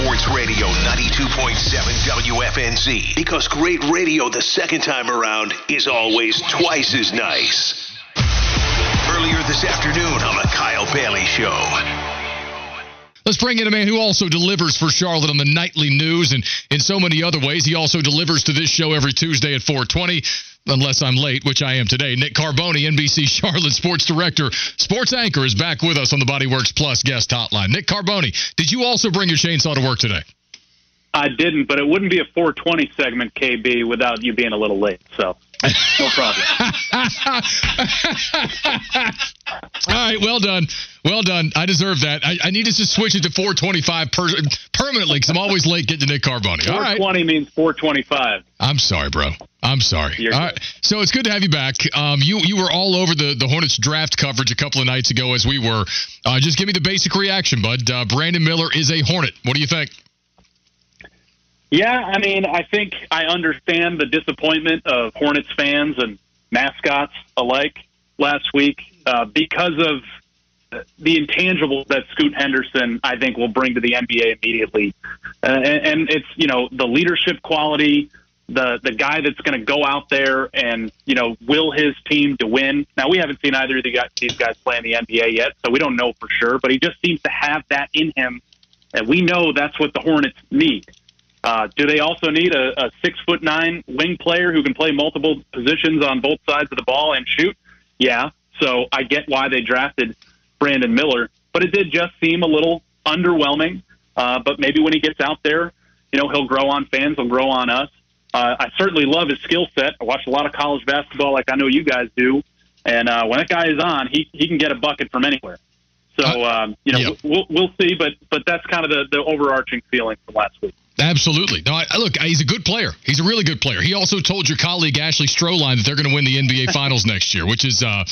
Speaker 1: Sports Radio 92.7 WFNZ because great radio the second time around is always twice as nice. Earlier this afternoon on the Kyle Bailey Show.
Speaker 7: Let's bring in a man who also delivers for Charlotte on the nightly news and in so many other ways. He also delivers to this show every Tuesday at 420, unless I'm late, which I am today. Nick Carboni, NBC Charlotte Sports Director, Sports Anchor, is back with us on the Bodyworks Plus guest hotline. Nick Carboni, did you also bring your chainsaw to work today?
Speaker 13: I didn't, but it wouldn't be a 420 segment, KB, without you being a little late. So, no problem.
Speaker 7: All right, well done. Well done. I deserve that. I, I need to just switch it to 425 per, permanently because I'm always late getting to Nick Carboni. All right.
Speaker 13: 420 means 425.
Speaker 7: I'm sorry, bro. I'm sorry.
Speaker 13: You're
Speaker 7: all right. So it's good to have you back. Um, you you were all over the, the Hornets draft coverage a couple of nights ago, as we were. Uh, just give me the basic reaction, bud. Uh, Brandon Miller is a Hornet. What do you think?
Speaker 13: Yeah, I mean, I think I understand the disappointment of Hornets fans and mascots alike last week uh, because of the intangibles that Scoot Henderson, I think, will bring to the NBA immediately. Uh, and, and it's, you know, the leadership quality, the the guy that's going to go out there and, you know, will his team to win. Now, we haven't seen either of the guys, these guys play in the NBA yet, so we don't know for sure, but he just seems to have that in him. And we know that's what the Hornets need. Uh, do they also need a, a six foot nine wing player who can play multiple positions on both sides of the ball and shoot? Yeah. So I get why they drafted Brandon Miller, but it did just seem a little underwhelming. Uh, but maybe when he gets out there, you know, he'll grow on fans, he'll grow on us. Uh, I certainly love his skill set. I watch a lot of college basketball, like I know you guys do. And uh, when that guy is on, he he can get a bucket from anywhere. So um, you know,
Speaker 7: yeah.
Speaker 13: we'll we'll see. But but that's kind of the the overarching feeling from last week.
Speaker 7: Absolutely. No, I, look, he's a good player. He's a really good player. He also told your colleague Ashley Stroehlein that they're going to win the NBA Finals next year, which is uh,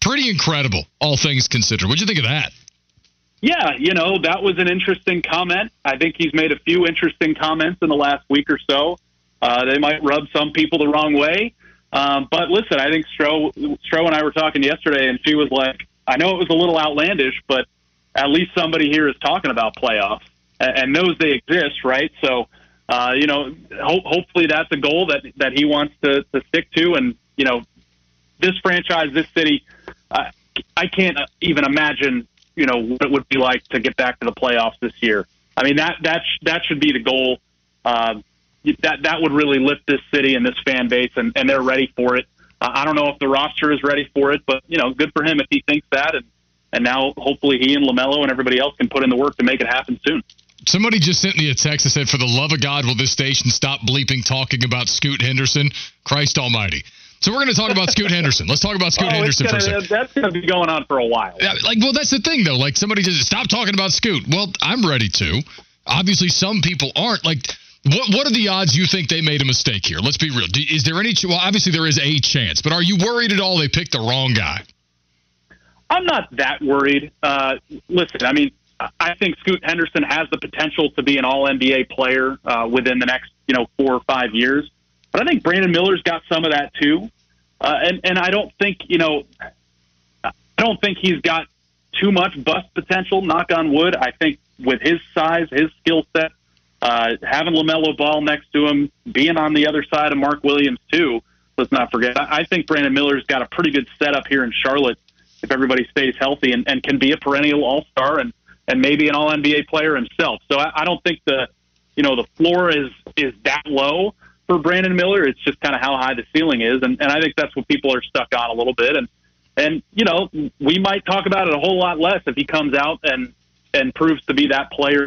Speaker 7: pretty incredible, all things considered. What'd you think of that?
Speaker 13: Yeah, you know, that was an interesting comment. I think he's made a few interesting comments in the last week or so. Uh, they might rub some people the wrong way. Um, but listen, I think Stro, Stro and I were talking yesterday, and she was like, I know it was a little outlandish, but at least somebody here is talking about playoffs and knows they exist, right? So, uh, you know, ho- hopefully that's a goal that that he wants to, to stick to. And you know, this franchise, this city, uh, I can't even imagine, you know, what it would be like to get back to the playoffs this year. I mean, that that sh- that should be the goal. Uh, that that would really lift this city and this fan base, and, and they're ready for it. Uh, I don't know if the roster is ready for it, but you know, good for him if he thinks that, and and now hopefully he and LaMelo and everybody else can put in the work to make it happen soon.
Speaker 7: Somebody just sent me a text that said, "For the love of God, will this station stop bleeping talking about Scoot Henderson? Christ Almighty!" So we're going to talk about Scoot Henderson. Let's talk about Scoot
Speaker 13: oh,
Speaker 7: Henderson
Speaker 13: gonna,
Speaker 7: for a second.
Speaker 13: That's going to be going on for a while.
Speaker 7: Yeah, like, well, that's the thing though. Like, somebody just stop talking about Scoot. Well, I'm ready to. Obviously, some people aren't. Like, What what are the odds you think they made a mistake here? Let's be real. Is there any? Well, obviously there is a chance, but are you worried at all they picked the wrong guy?
Speaker 13: I'm not that worried. Uh, listen, I mean, I think Scoot Henderson has the potential to be an All NBA player uh, within the next, you know, four or five years. But I think Brandon Miller's got some of that too, uh, and and I don't think you know, I don't think he's got too much bust potential. Knock on wood. I think with his size, his skill set, uh, having LaMelo Ball next to him, being on the other side of Mark Williams too. Let's not forget. I think Brandon Miller's got a pretty good setup here in Charlotte if everybody stays healthy and, and can be a perennial All Star and and maybe an All NBA player himself. So I, I don't think the you know the floor is is that low for Brandon Miller. It's just kind of how high the ceiling is, and, and I think that's what people are stuck on a little bit. And and you know we might talk about it a whole lot less if he comes out and and proves to be that player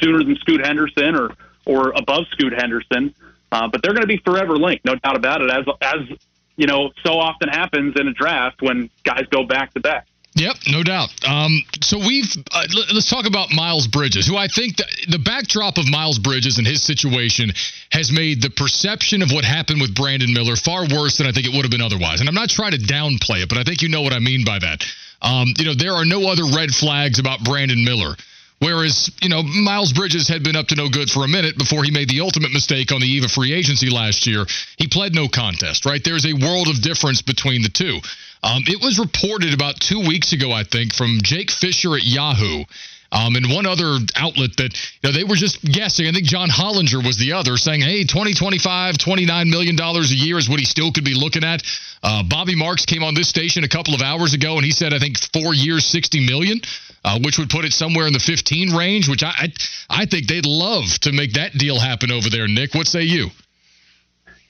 Speaker 13: sooner than Scoot Henderson or or above Scoot Henderson. Uh, but they're going to be forever linked, no doubt about it. As as you know, so often happens in a draft when guys go back to back.
Speaker 7: Yep, no doubt. Um, so we've uh, let's talk about Miles Bridges, who I think the, the backdrop of Miles Bridges and his situation has made the perception of what happened with Brandon Miller far worse than I think it would have been otherwise. And I'm not trying to downplay it, but I think you know what I mean by that. Um, you know, there are no other red flags about Brandon Miller. Whereas, you know, Miles Bridges had been up to no good for a minute before he made the ultimate mistake on the eve of free agency last year. He pled no contest, right? There's a world of difference between the two. Um, it was reported about two weeks ago, I think, from Jake Fisher at Yahoo. Um, and one other outlet that you know, they were just guessing. I think John Hollinger was the other, saying, "Hey, 20, 25, 29 million dollars a year is what he still could be looking at." Uh, Bobby Marks came on this station a couple of hours ago, and he said, "I think four years, 60 million, uh, which would put it somewhere in the 15 range." Which I, I, I think they'd love to make that deal happen over there. Nick, what say you?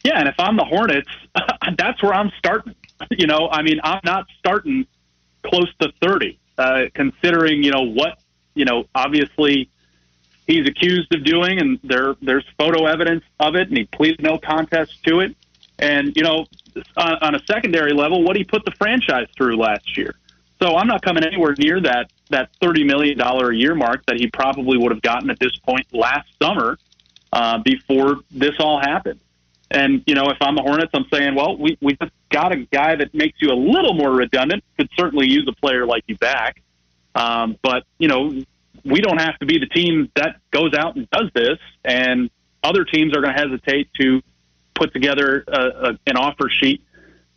Speaker 13: Yeah, and if I'm the Hornets, that's where I'm starting. You know, I mean, I'm not starting close to 30, uh, considering, you know, what, you know, obviously he's accused of doing, and there there's photo evidence of it, and he pleaded no contest to it. And, you know, on, on a secondary level, what he put the franchise through last year. So I'm not coming anywhere near that that $30 million a year mark that he probably would have gotten at this point last summer uh, before this all happened. And, you know, if I'm the Hornets, I'm saying, well, we, we just got a guy that makes you a little more redundant, could certainly use a player like you back. Um, but, you know, we don't have to be the team that goes out and does this. And other teams are going to hesitate to put together a, a, an offer sheet,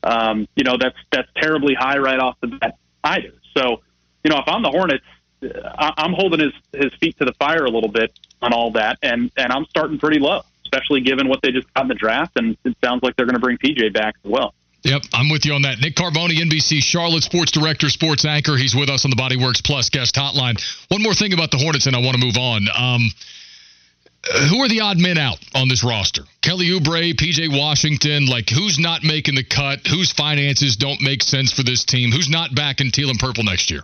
Speaker 13: um, you know, that's, that's terribly high right off the bat either. So, you know, if I'm the Hornets, I, I'm holding his, his feet to the fire a little bit on all that. And, and I'm starting pretty low especially given what they just got in the draft. And it sounds like they're going to bring PJ back as well.
Speaker 7: Yep, I'm with you on that. Nick Carboni, NBC Charlotte sports director, sports anchor. He's with us on the Bodyworks Plus guest hotline. One more thing about the Hornets, and I want to move on. Um, who are the odd men out on this roster? Kelly Oubre, PJ Washington. Like, who's not making the cut? Whose finances don't make sense for this team? Who's not back in teal and purple next year?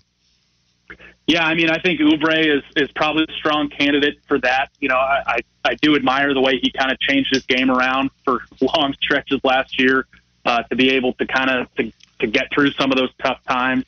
Speaker 13: Yeah, I mean, I think Oubre is is probably a strong candidate for that. You know, I I, I do admire the way he kind of changed his game around for long stretches last year uh, to be able to kind of to, to get through some of those tough times.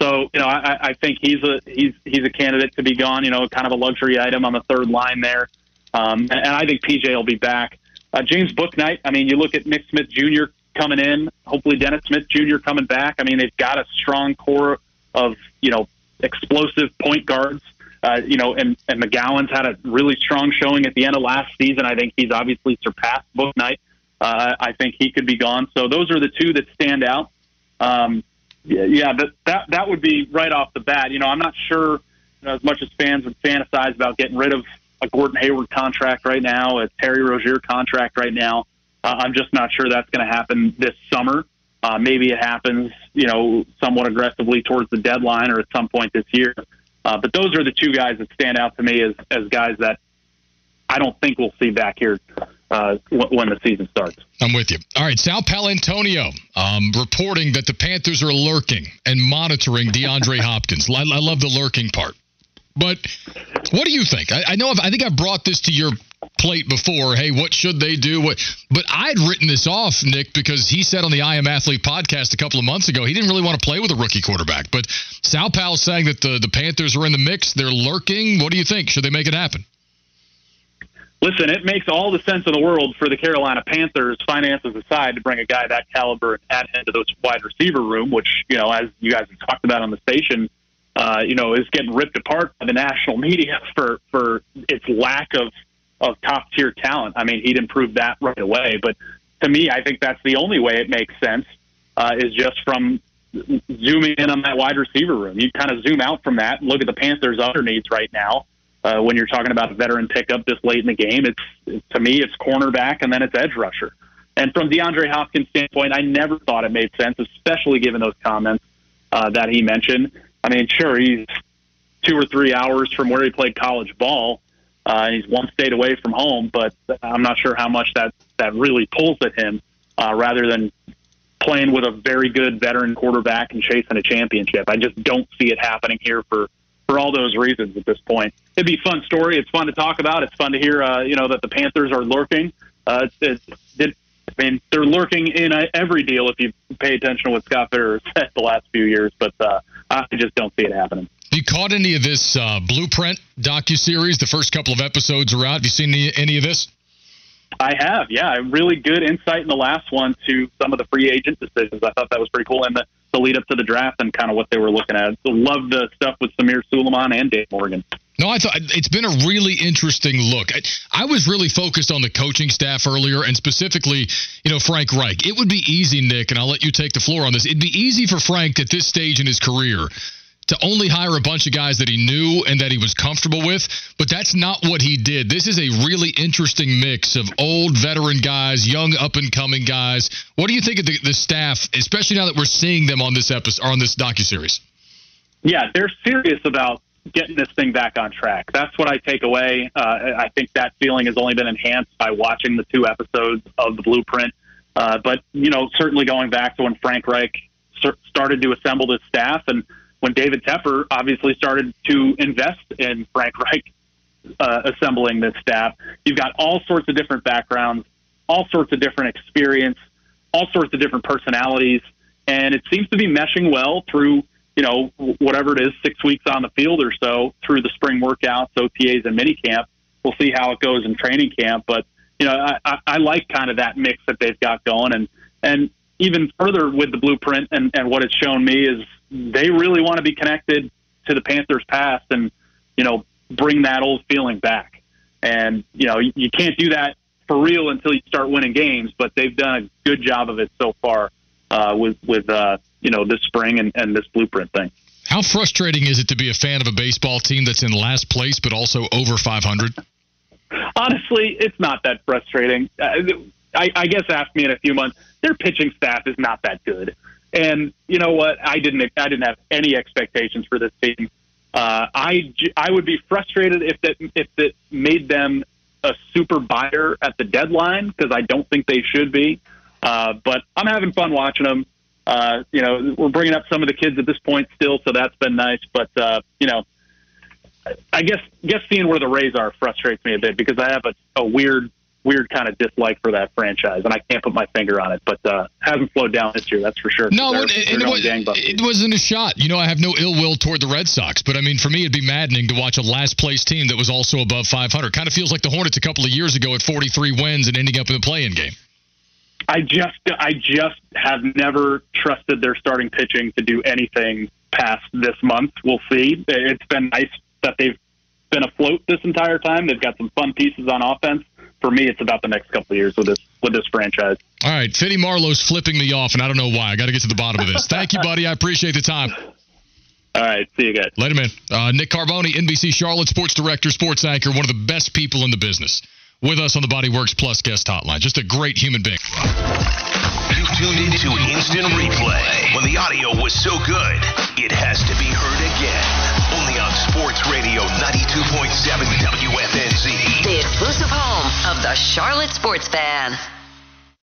Speaker 13: So you know, I, I think he's a he's he's a candidate to be gone. You know, kind of a luxury item on the third line there. Um, and, and I think PJ will be back. Uh, James Bouknight. I mean, you look at Nick Smith Jr. coming in. Hopefully, Dennis Smith Jr. coming back. I mean, they've got a strong core of you know explosive point guards. Uh, you know, and, and McGowens had a really strong showing at the end of last season. I think he's obviously surpassed Bouknight. Uh, I think he could be gone. So those are the two that stand out. Um, yeah, yeah that, that that would be right off the bat. You know, I'm not sure you know, as much as fans would fantasize about getting rid of a Gordon Hayward contract right now, a Terry Rozier contract right now. Uh, I'm just not sure that's going to happen this summer. Uh, maybe it happens, you know, somewhat aggressively towards the deadline or at some point this year. Uh, but those are the two guys that stand out to me as, as guys that I don't think we'll see back here uh, when the season starts.
Speaker 7: I'm with you. All right, Sal Paolantonio um, reporting that the Panthers are lurking and monitoring DeAndre Hopkins. I, I love the lurking part. But what do you think? I, I know I've, I think I brought this to your plate before. Hey, what should they do? What? But I'd written this off, Nick, because he said on the I Am Athlete podcast a couple of months ago he didn't really want to play with a rookie quarterback. But Sal Pal saying that the the Panthers are in the mix. They're lurking. What do you think? Should they make it happen?
Speaker 13: Listen, it makes all the sense in the world for the Carolina Panthers, finances aside, to bring a guy that caliber and add him to those wide receiver room, which you know, as you guys have talked about on the station, uh, you know, is getting ripped apart by the national media for for its lack of of top tier talent. I mean, he'd improve that right away, but to me, I think that's the only way it makes sense uh, is just from zooming in on that wide receiver room. You kind of zoom out from that and look at the Panthers' other needs right now. Uh, when you're talking about a veteran pickup this late in the game, it's to me it's cornerback and then it's edge rusher. And from DeAndre Hopkins' standpoint, I never thought it made sense, especially given those comments uh, that he mentioned. I mean, sure, he's two or three hours from where he played college ball, uh, and he's one state away from home. But I'm not sure how much that that really pulls at him, uh, rather than playing with a very good veteran quarterback and chasing a championship. I just don't see it happening here for for all those reasons at this point. It'd be a fun story. It's fun to talk about. It's fun to hear, uh, you know, that the Panthers are lurking. Uh, it, it, I mean, they're lurking in uh, every deal if you pay attention to what Scott Fitterer said the last few years, but uh, I just don't see it happening.
Speaker 7: Have You caught any of this uh, Blueprint docu series? The first couple of episodes are out. Have you seen any, any of this?
Speaker 13: I have, yeah. Really good insight in the last one to some of the free agent decisions. I thought that was pretty cool, and the, the lead up to the draft and kind of what they were looking at. So love the stuff with Samir Suleiman and Dan Morgan.
Speaker 7: No, I thought it's been a really interesting look. I, I, was really focused on the coaching staff earlier, and specifically, you know, Frank Reich. It would be easy, Nick, and I'll let you take the floor on this. It'd be easy for Frank at this stage in his career to only hire a bunch of guys that he knew and that he was comfortable with, but that's not what he did. This is a really interesting mix of old veteran guys, young up and coming guys. What do you think of the, the staff, especially now that we're seeing them on this episode or on this docu series?
Speaker 13: Yeah, they're serious about getting this thing back on track. That's what I take away. Uh, I think that feeling has only been enhanced by watching the two episodes of the Blueprint. Uh, but you know, certainly going back to when Frank Reich started to assemble this staff and when David Tepper obviously started to invest in Frank Reich uh, assembling this staff. You've got all sorts of different backgrounds, all sorts of different experience, all sorts of different personalities, and it seems to be meshing well through you know whatever it is, six weeks on the field or so through the spring workouts, OTAs, and minicamp. We'll see how it goes in training camp, but you know I, I, I like kind of that mix that they've got going, and and even further with the blueprint and, and what it's shown me is they really want to be connected to the Panthers past and, you know, bring that old feeling back. And, you know, you, you can't do that for real until you start winning games, but they've done a good job of it so far uh, with, with uh, you know, this spring and, and this blueprint thing.
Speaker 7: How frustrating is it to be a fan of a baseball team that's in last place but also over 500?
Speaker 13: Honestly, it's not that frustrating. Uh, I, I guess ask me in a few months. Their pitching staff is not that good. And you know what? I didn't. I didn't have any expectations for this team. Uh, I I would be frustrated if that if it made them a super buyer at the deadline because I don't think they should be. Uh, but I'm having fun watching them. Uh, you know, we're bringing up some of the kids at this point still, so that's been nice. But uh, you know, I guess guess seeing where the Rays are frustrates me a bit because I have a, a weird weird kind of dislike for that franchise, and I can't put my finger on it. But uh, hasn't slowed down this year, that's for sure.
Speaker 7: No, they're, it, they're it, was, it wasn't a shot. You know, I have no ill will toward the Red Sox, but I mean, for me, it'd be maddening to watch a last place team that was also above 500. Kind of feels like the Hornets a couple of years ago at 43 wins and ending up in the play-in game.
Speaker 13: I just, I just have never trusted their starting pitching to do anything past this month. We'll see. It's been nice that they've been afloat this entire time. They've got some fun pieces on offense for me, it's about the next couple of years with this with this franchise.
Speaker 7: All right, Fitty Marlowe's flipping me off, and I don't know why. I got to get to the bottom of this. Thank you, buddy. I appreciate the time.
Speaker 13: All right, see you guys.
Speaker 7: Later, man. Uh, Nick Carboni, NBC Charlotte sports director, sports anchor, one of the best people in the business. With us on the Body Works Plus guest hotline. Just a great human being.
Speaker 1: You tuned into instant replay. When the audio was so good, it has to be heard again. Sports Radio 92.7 WFNZ.
Speaker 2: The exclusive home of the Charlotte Sports Fan.